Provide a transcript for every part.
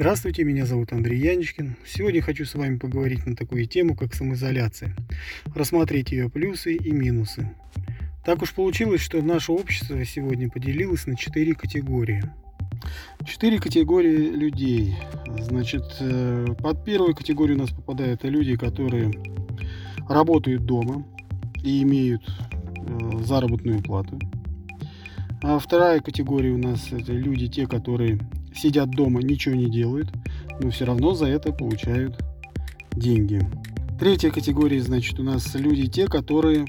Здравствуйте, меня зовут Андрей Яничкин. Сегодня хочу с вами поговорить на такую тему, как самоизоляция. Рассмотреть ее плюсы и минусы. Так уж получилось, что наше общество сегодня поделилось на четыре категории. Четыре категории людей. Значит, э, под первую категорию у нас попадают люди, которые работают дома и имеют э, заработную плату. А вторая категория у нас это люди, те, которые сидят дома, ничего не делают, но все равно за это получают деньги. Третья категория, значит, у нас люди те, которые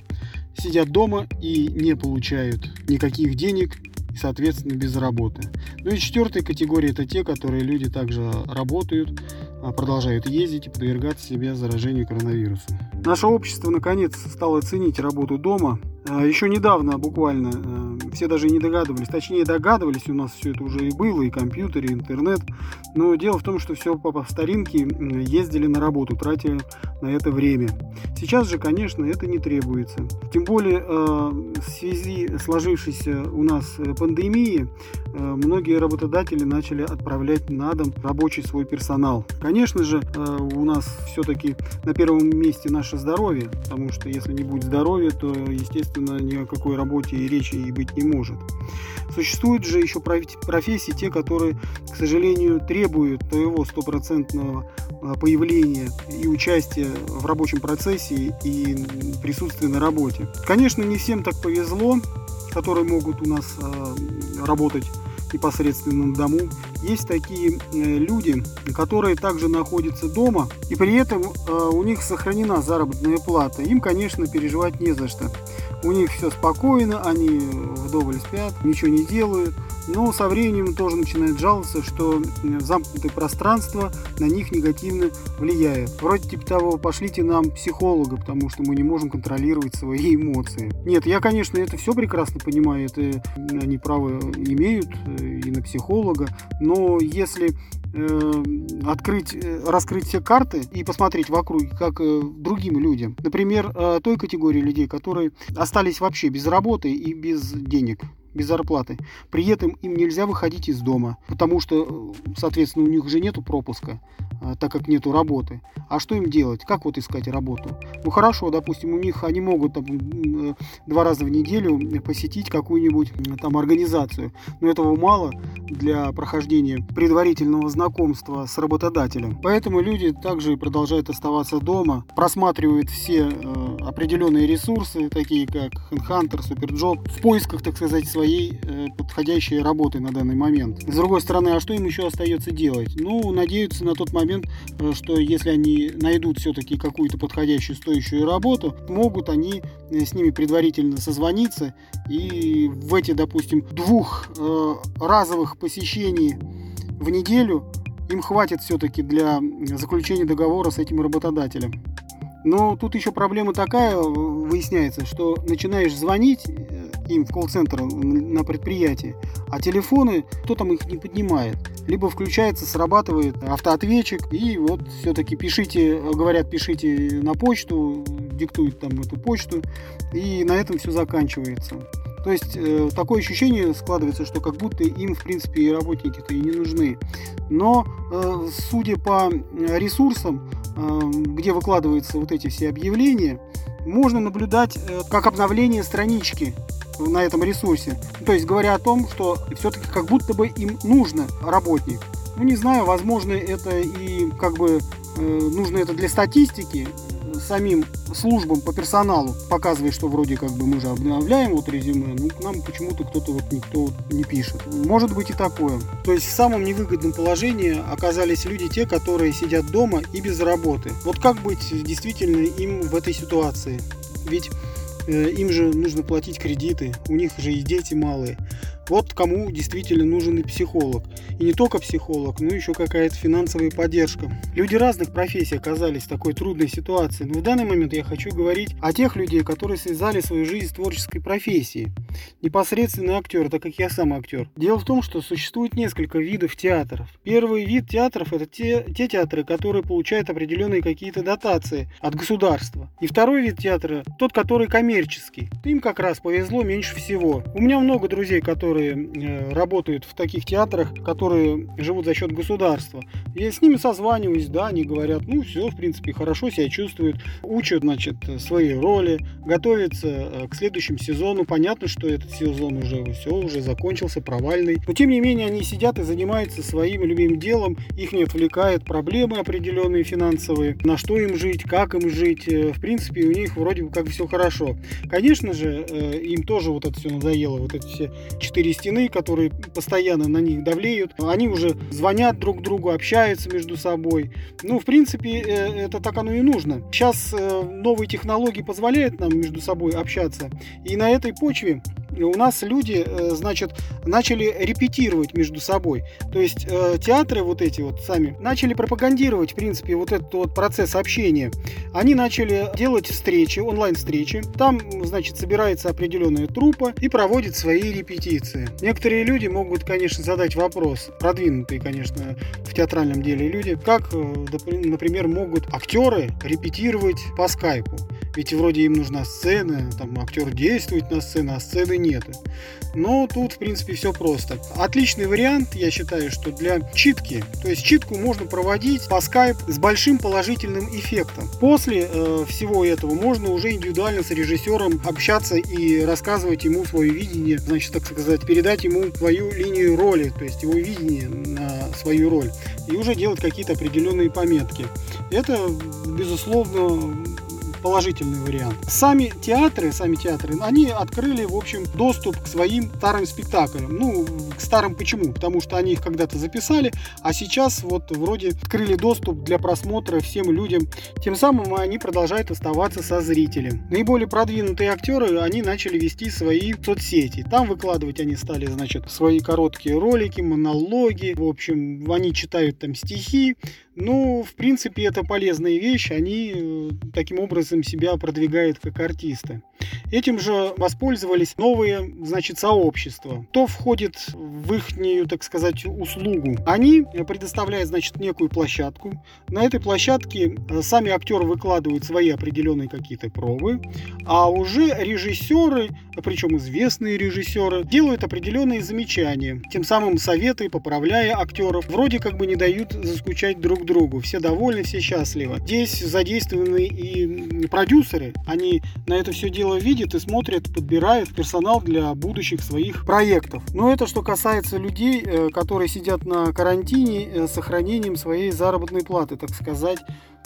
сидят дома и не получают никаких денег, и, соответственно, без работы. Ну и четвертая категория – это те, которые люди также работают, а, продолжают ездить и подвергать себя заражению коронавирусом. Наше общество, наконец, стало ценить работу дома – Еще недавно буквально э, все даже не догадывались, точнее догадывались, у нас все это уже и было, и компьютер, и интернет. Но дело в том, что все по старинке ездили на работу, тратя на это время. Сейчас же, конечно, это не требуется. Тем более э, в связи сложившейся у нас э, пандемией, многие работодатели начали отправлять на дом рабочий свой персонал. Конечно же, у нас все-таки на первом месте наше здоровье, потому что если не будет здоровья, то, естественно, естественно, ни о какой работе и речи и быть не может. Существуют же еще профессии, те, которые, к сожалению, требуют твоего стопроцентного а, появления и участия в рабочем процессе и присутствия на работе. Конечно, не всем так повезло, которые могут у нас а, работать непосредственно на дому. Есть такие э, люди, которые также находятся дома, и при этом э, у них сохранена заработная плата. Им, конечно, переживать не за что. У них все спокойно, они вдоволь спят, ничего не делают. Но со временем тоже начинает жаловаться, что замкнутое пространство на них негативно влияет. Вроде типа того, пошлите нам психолога, потому что мы не можем контролировать свои эмоции. Нет, я, конечно, это все прекрасно понимаю, это они право имеют э, и на психолога, но если э, открыть, э, раскрыть все карты и посмотреть вокруг, как другим людям. Например, той категории людей, которые остались вообще без работы и без денег без зарплаты. При этом им нельзя выходить из дома, потому что, соответственно, у них же нету пропуска, а, так как нету работы. А что им делать? Как вот искать работу? Ну хорошо, допустим, у них они могут там, э, два раза в неделю посетить какую-нибудь там организацию, но этого мало для прохождения предварительного знакомства с работодателем. Поэтому люди также продолжают оставаться дома, просматривают все э, определенные ресурсы, такие как HandHunter, SuperJob, в поисках, так сказать, своей э, подходящей работы на данный момент. С другой стороны, а что им еще остается делать? Ну, надеются на тот момент, э, что если они найдут все-таки какую-то подходящую стоящую работу, могут они э, с ними предварительно созвониться и в эти, допустим, двух разовых посещений в неделю им хватит все-таки для заключения договора с этим работодателем. Но тут еще проблема такая выясняется, что начинаешь звонить им в колл-центр на предприятии, а телефоны, кто там их не поднимает. Либо включается, срабатывает автоответчик, и вот все-таки пишите, говорят, пишите на почту, диктуют там эту почту, и на этом все заканчивается. То есть э, такое ощущение складывается, что как будто им, в принципе, и работники-то и не нужны. Но, э, судя по ресурсам, э, где выкладываются вот эти все объявления, можно наблюдать э, как обновление странички на этом ресурсе. То есть говоря о том, что все-таки как будто бы им нужно работник. Ну не знаю, возможно это и как бы э, нужно это для статистики, самим службам по персоналу показывает, что вроде как бы мы же обновляем вот резюме, ну к нам почему-то кто-то вот никто не пишет. Может быть и такое. То есть в самом невыгодном положении оказались люди те, которые сидят дома и без работы. Вот как быть действительно им в этой ситуации? Ведь э, им же нужно платить кредиты, у них же и дети малые. Вот кому действительно нужен и психолог. И не только психолог, но еще какая-то финансовая поддержка. Люди разных профессий оказались в такой трудной ситуации. Но в данный момент я хочу говорить о тех людей, которые связали свою жизнь с творческой профессией. Непосредственно актер, так как я сам актер. Дело в том, что существует несколько видов театров. Первый вид театров это те, те театры, которые получают определенные какие-то дотации от государства. И второй вид театра тот, который коммерческий. Им как раз повезло меньше всего. У меня много друзей, которые которые э, работают в таких театрах, которые живут за счет государства. Я с ними созваниваюсь, да, они говорят, ну все, в принципе, хорошо себя чувствуют, учат, значит, свои роли, готовятся э, к следующему сезону. Понятно, что этот сезон уже все, уже закончился, провальный. Но тем не менее они сидят и занимаются своим любимым делом, их не отвлекает проблемы определенные финансовые, на что им жить, как им жить. Э, в принципе, у них вроде бы как все хорошо. Конечно же, э, им тоже вот это все надоело, вот эти все четыре стены, которые постоянно на них давлеют. Они уже звонят друг другу, общаются между собой. Ну, в принципе, э, это так оно и нужно. Сейчас новые технологии позволяют нам между собой общаться. И на этой почве у нас люди, значит, начали репетировать между собой. То есть театры вот эти вот сами начали пропагандировать, в принципе, вот этот вот процесс общения. Они начали делать встречи, онлайн-встречи. Там, значит, собирается определенная трупа и проводит свои репетиции. Некоторые люди могут, конечно, задать вопрос, продвинутые, конечно, в театральном деле люди, как, э, например, могут актеры репетировать по скайпу. Ведь вроде им нужна сцена, там актер действует на сцене, а сцены нет. Но тут, в принципе, все просто. Отличный вариант, я считаю, что для читки. То есть читку можно проводить по скайп с большим положительным эффектом. После э, всего этого можно уже индивидуально с режиссером общаться и рассказывать ему свое видение, значит, так сказать, передать ему свою линию роли, то есть его видение на свою роль, и уже делать какие-то определенные пометки. Это, безусловно, положительный вариант. Сами театры, сами театры, они открыли, в общем, доступ к своим старым спектаклям. Ну, к старым почему? Потому что они их когда-то записали, а сейчас вот вроде открыли доступ для просмотра всем людям. Тем самым они продолжают оставаться со зрителем. Наиболее продвинутые актеры, они начали вести свои соцсети. Там выкладывать они стали, значит, свои короткие ролики, монологи. В общем, они читают там стихи, ну, в принципе, это полезная вещь. Они э, таким образом себя продвигают как артисты. Этим же воспользовались новые, значит, сообщества. Кто входит в их, так сказать, услугу? Они предоставляют, значит, некую площадку. На этой площадке э, сами актеры выкладывают свои определенные какие-то пробы, а уже режиссеры, причем известные режиссеры, делают определенные замечания, тем самым советы, поправляя актеров, вроде как бы не дают заскучать друг друг другу. Все довольны, все счастливы. Здесь задействованы и продюсеры. Они на это все дело видят и смотрят, подбирают персонал для будущих своих проектов. Но это что касается людей, э, которые сидят на карантине э, с сохранением своей заработной платы, так сказать,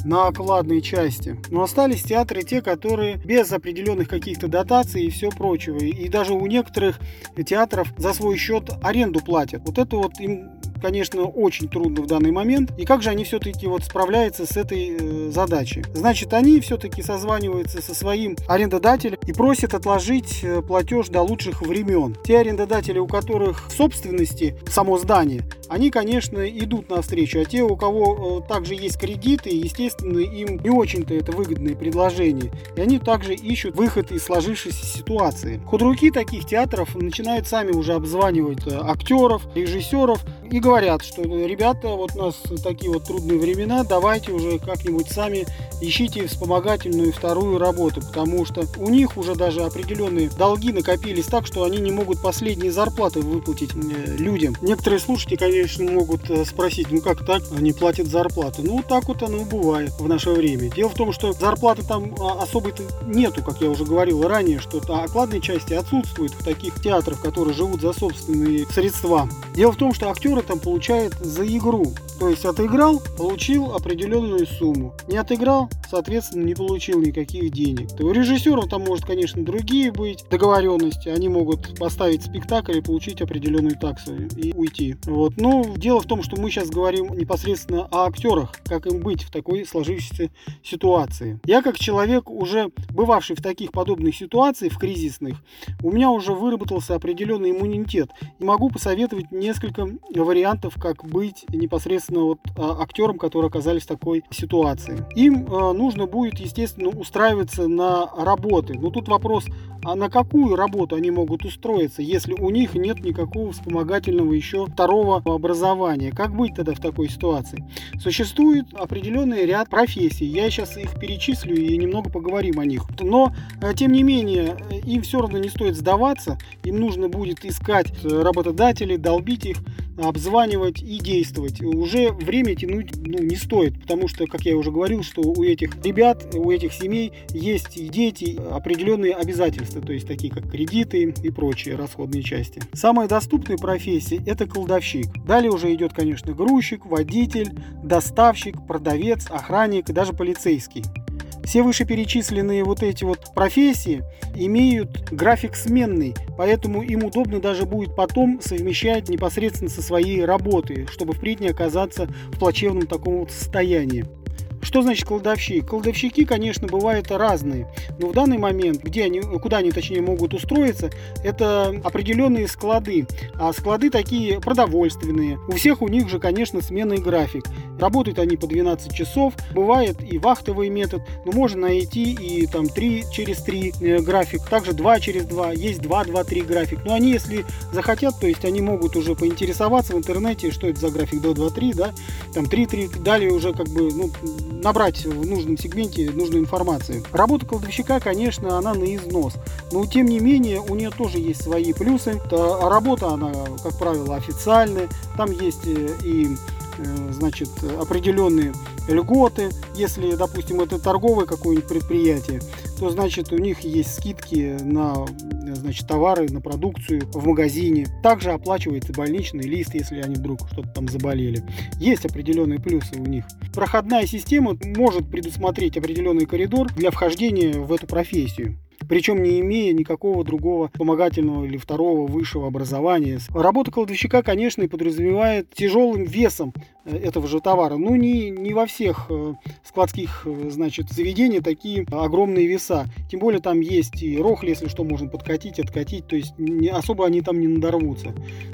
на окладной части. Но остались театры те, которые без определенных каких-то дотаций и все прочего. И даже у некоторых театров за свой счет аренду платят. Вот это вот им конечно, очень трудно в данный момент. И как же они все-таки вот справляются с этой э, задачей? Значит, они все-таки созваниваются со своим арендодателем и просят отложить э, платеж до лучших времен. Те арендодатели, у которых собственности само здание, они, конечно, идут навстречу. А те, у кого э, также есть кредиты, естественно, им не очень-то это выгодные предложения. И они также ищут выход из сложившейся ситуации. Худруки таких театров начинают сами уже обзванивать э, актеров, режиссеров и говорят, что ребята, вот у нас такие вот трудные времена, давайте уже как-нибудь сами ищите вспомогательную вторую работу, потому что у них уже даже определенные долги накопились так, что они не могут последние зарплаты выплатить э, людям. Некоторые слушатели, конечно, могут э, спросить, ну как так, они платят зарплаты. Ну так вот оно бывает в наше время. Дело в том, что зарплаты там а, особой-то нету, как я уже говорил ранее, что окладной части отсутствует в таких театрах, которые живут за собственные средства. Дело в том, что актеры там получают за игру. То есть отыграл, получил определенную сумму. Не отыграл, соответственно, не получил никаких денег. То у режиссеров там может, конечно, другие быть договоренности. Они могут поставить спектакль и получить определенную таксу и уйти. Вот. Но дело в том, что мы сейчас говорим непосредственно о актерах, как им быть в такой сложившейся ситуации. Я как человек, уже бывавший в таких подобных ситуациях, в кризисных, у меня уже выработался определенный иммунитет. И могу посоветовать несколько вариантов, как быть непосредственно вот а, актерам, которые оказались в такой ситуации. Им э, нужно будет, естественно, устраиваться на работы. Но тут вопрос, а на какую работу они могут устроиться, если у них нет никакого вспомогательного еще второго образования? Как быть тогда в такой ситуации? Существует определенный ряд профессий. Я сейчас их перечислю и немного поговорим о них. Но, э, тем не менее, э, им все равно не стоит сдаваться. Им нужно будет искать работодателей, долбить их, обзванивать и действовать. Уже время тянуть ну, не стоит, потому что, как я уже говорил, что у этих ребят, у этих семей есть и дети, определенные обязательства, то есть такие как кредиты и прочие расходные части. Самая доступная профессия – это колдовщик. Далее уже идет, конечно, грузчик, водитель, доставщик, продавец, охранник и даже полицейский. Все вышеперечисленные вот эти вот профессии имеют график сменный, поэтому им удобно даже будет потом совмещать непосредственно со своей работой, чтобы впредь не оказаться в плачевном таком вот состоянии. Что значит кладовщик? Кладовщики, конечно, бывают разные, но в данный момент, где они, куда они точнее могут устроиться, это определенные склады. А склады такие продовольственные. У всех у них же, конечно, сменный график. Работают они по 12 часов, бывает и вахтовый метод, но можно найти и там 3 через 3 э, график, также 2 через 2, есть 2-2-3 график. Но они, если захотят, то есть они могут уже поинтересоваться в интернете, что это за график 2-2-3, да, там 3-3, далее уже как бы, ну, набрать в нужном сегменте нужную информацию. Работа кладовщика, конечно, она на износ, но тем не менее у нее тоже есть свои плюсы. Работа, она, как правило, официальная, там есть э, и значит, определенные льготы. Если, допустим, это торговое какое-нибудь предприятие, то, значит, у них есть скидки на значит, товары, на продукцию в магазине. Также оплачивается больничный лист, если они вдруг что-то там заболели. Есть определенные плюсы у них. Проходная система может предусмотреть определенный коридор для вхождения в эту профессию причем не имея никакого другого помогательного или второго высшего образования. Работа кладовщика, конечно, и подразумевает тяжелым весом этого же товара. Ну, не, не во всех э, складских, э, значит, заведениях такие огромные веса. Тем более там есть и рохли, если что, можно подкатить, откатить. То есть не, особо они там не надорвутся.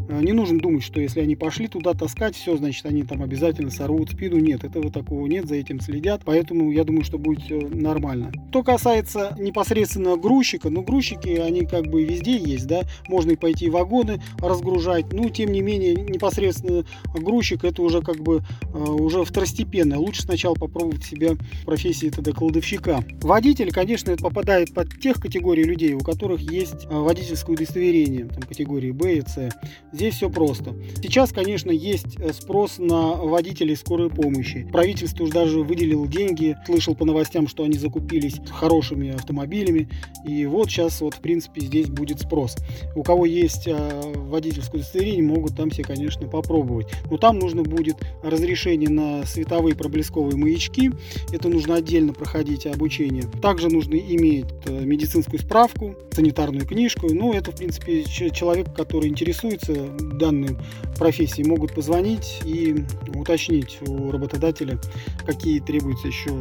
Не нужно думать, что если они пошли туда таскать, все, значит, они там обязательно сорвут спину. Нет, этого такого нет, за этим следят. Поэтому я думаю, что будет нормально. Что касается непосредственно грузчика. Ну, грузчики, они как бы везде есть, да. Можно и пойти вагоны разгружать. Ну, тем не менее, непосредственно грузчик это уже как бы э, уже второстепенно. Лучше сначала попробовать себя в профессии тогда кладовщика. Водитель, конечно, попадает под тех категорий людей, у которых есть э, водительское удостоверение, там категории Б и С. Здесь все просто. Сейчас, конечно, есть э, спрос на водителей скорой помощи. Правительство уже даже выделило деньги. Слышал по новостям, что они закупились хорошими автомобилями. И вот сейчас вот в принципе здесь будет спрос. У кого есть водительское удостоверение, могут там все, конечно, попробовать. Но там нужно будет разрешение на световые проблесковые маячки. Это нужно отдельно проходить обучение. Также нужно иметь э, медицинскую справку, санитарную книжку. Ну, это, в принципе, человек, который интересуется данной профессией, могут позвонить и уточнить у работодателя, какие требуются еще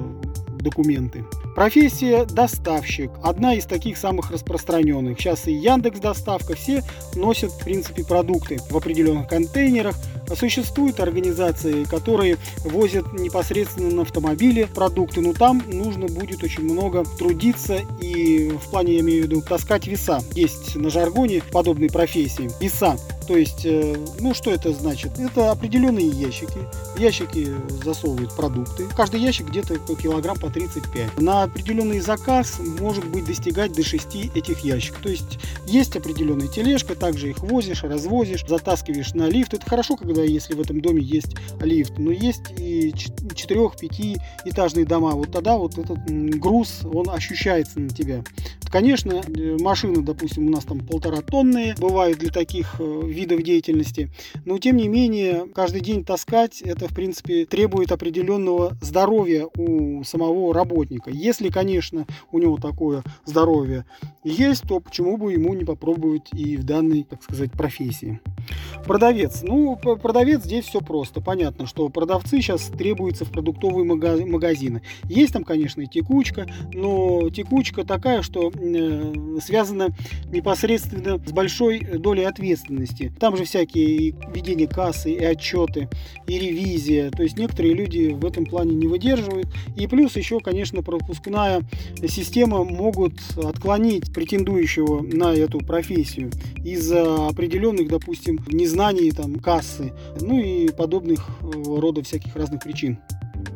документы. Профессия доставщик. Одна из таких самых распространенных. Сейчас и Яндекс доставка, все носят в принципе продукты в определенных контейнерах. Существуют организации, которые возят непосредственно на автомобиле продукты, но там нужно будет очень много трудиться и в плане, я имею в виду, таскать веса. Есть на жаргоне подобные профессии. Веса. То есть, э, ну что это значит? Это определенные ящики. В ящики засовывают продукты. Каждый ящик где-то по килограмм по 35. На определенный заказ может быть достигать до 6 этих ящиков. То есть есть определенная тележка, также их возишь, развозишь, затаскиваешь на лифт. Это хорошо, когда если в этом доме есть лифт. Но есть и 4-5 этажные дома. Вот тогда вот этот груз, он ощущается на тебя. Конечно, э, машины, допустим, у нас там полтора тонны бывают для таких э, видов деятельности, но тем не менее каждый день таскать это в принципе требует определенного здоровья у самого работника. Если, конечно, у него такое здоровье есть, то почему бы ему не попробовать и в данной, так сказать, профессии. Продавец. Ну, продавец здесь все просто. Понятно, что продавцы сейчас требуются в продуктовые магазины. Есть там, конечно, и текучка, но текучка такая, что э, связана непосредственно с большой долей ответственности. Там же всякие ведения кассы, и отчеты, и ревизия. То есть некоторые люди в этом плане не выдерживают. И плюс еще, конечно, пропускная система могут отклонить претендующего на эту профессию из-за определенных, допустим, незнаний там, кассы, ну и подобных э, рода всяких разных причин.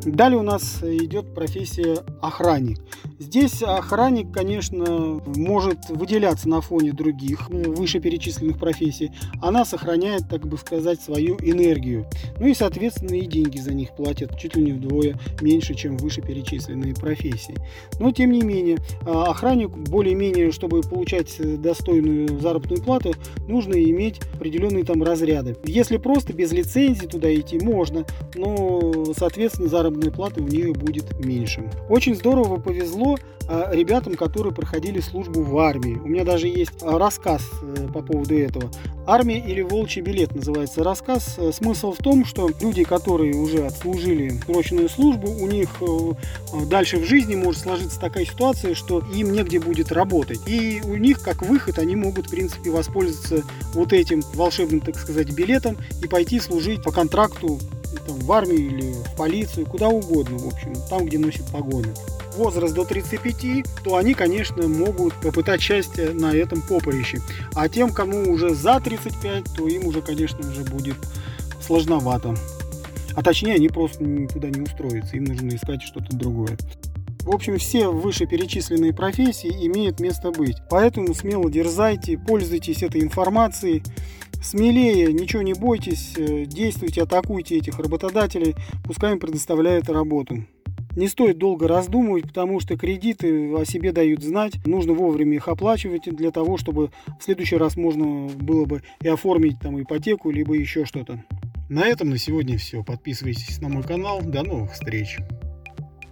Далее у нас идет профессия охранник. Здесь охранник, конечно, может выделяться на фоне других вышеперечисленных профессий. Она сохраняет, так бы сказать, свою энергию. Ну и, соответственно, и деньги за них платят чуть ли не вдвое меньше, чем вышеперечисленные профессии. Но, тем не менее, а, охранник более-менее, чтобы получать достойную заработную плату, нужно иметь определенные там разряды. Если просто без лицензии туда идти, можно, но, соответственно, заработная плата у них будет меньше. Очень здорово повезло а, ребятам, которые проходили службу в армии. У меня даже есть а, рассказ э, по поводу этого. «Армия или волчий билет» называется рассказ. Э, смысл в том, что люди, которые уже отслужили срочную службу, у них э, дальше в жизни может сложиться такая ситуация, что им негде будет работать. И у них, как выход, они могут, в принципе, воспользоваться вот этим волшебным, так сказать, билетом и пойти служить по контракту там, в армию или в полицию, куда угодно, в общем, там, где носит погоны. Возраст до 35, то они, конечно, могут попытать счастье на этом попорище. А тем, кому уже за 35, то им уже, конечно же, будет сложновато. А точнее, они просто никуда не устроятся, им нужно искать что-то другое. В общем, все вышеперечисленные профессии имеют место быть. Поэтому смело дерзайте, пользуйтесь этой информацией. Смелее, ничего не бойтесь, э, действуйте, атакуйте этих работодателей, пускай им предоставляют работу. Не стоит долго раздумывать, потому что кредиты о себе дают знать. Нужно вовремя их оплачивать для того, чтобы в следующий раз можно было бы и оформить там ипотеку, либо еще что-то. На этом на сегодня все. Подписывайтесь на мой канал. До новых встреч.